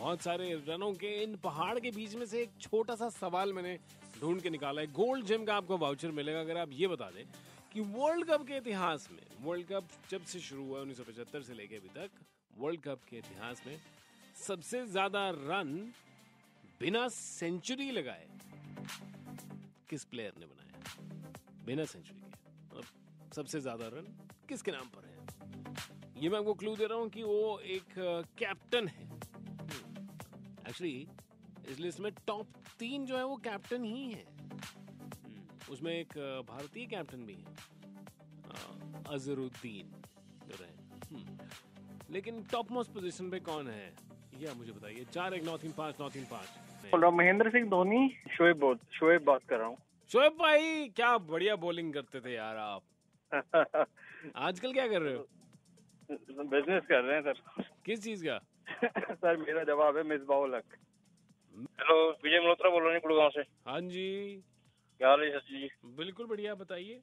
बहुत सारे रनों के इन पहाड़ के बीच में से एक छोटा सा सवाल मैंने ढूंढ के निकाला है। गोल्ड जिम का आपको वाउचर मिलेगा, अगर आप ये बता दें कि वर्ल्ड कप के इतिहास में वर्ल्ड कप जब से शुरू हुआ उन्नीस से लेके अभी तक वर्ल्ड कप के इतिहास में सबसे ज़्यादा रन बिना सेंचुरी लगाए किस प्लेयर ने बनाया बिना सेंचुरी के। मतलब सबसे ज़्यादा रन किसके नाम पर है? ये मैं आपको क्लू दे रहा हूँ कि वो एक कैप्टन है। एक्चुअली इस लिस्ट में टॉप तीन जो है वो कैप्टन ही है। उसमें एक भारतीय कैप्टन भी है। अजरुद्दीन जो रहे। हम्म। लेकिन टॉप मोस्ट पोजीशन पे कौन है? ये आप मुझे बताइए। चार एक नौ तीन पाँच नौ तीन पाँच। बोल रहा महेंद्र सिंह धोनी शोएब बोल शोएब बात कर रहा हूँ। शोएब भाई क्या बढ़िया बॉलिंग करते थे यार आप। आजकल क्या कर रहे हो? बिज़नेस कर रहे हैं सर। किस चीज़ का? सर मेरा जवाब है मिस बाउलक हेलो विजय मल्होत्रा बोल रहे हैं गुड़गांव से। हाँ जी। क्या हाल है शशि जी? बिल्कुल बढ़िया बताइए।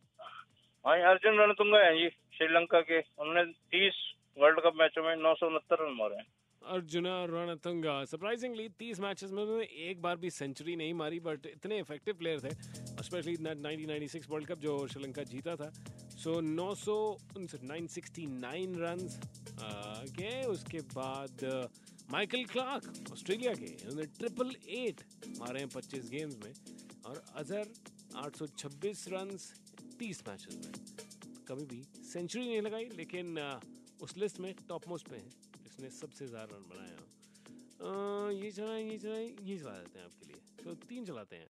हाँ अर्जुन रणतुंगा है जी श्रीलंका के। उन्होंने तीस वर्ल्ड कप मैचों में नौ सौ उनहत्तर रन मारे हैं। अर्जुना रणतुंगा सरप्राइजिंगली 30 मैचेस में उन्होंने एक बार भी सेंचुरी नहीं मारी बट इतने इफ़ेक्टिव प्लेयर थे स्पेशली 1996 वर्ल्ड कप जो श्रीलंका जीता था। सो नौ सौ उनसठ नाइन सिक्सटी नाइन रन के उसके बाद माइकल क्लार्क ऑस्ट्रेलिया के। उन्होंने ट्रिपल एट मारे हैं 25 गेम्स में। और अजहर 826 रन 30 मैचेस में। कभी भी सेंचुरी नहीं लगाई, लेकिन, उस लिस्ट में टॉप मोस्ट पे है। जिसने सबसे ज़्यादा रन बनाया। ये चलाएँ ये चलाएँ, ये चला देते हैं आपके लिए। तो तीन चलाते हैं।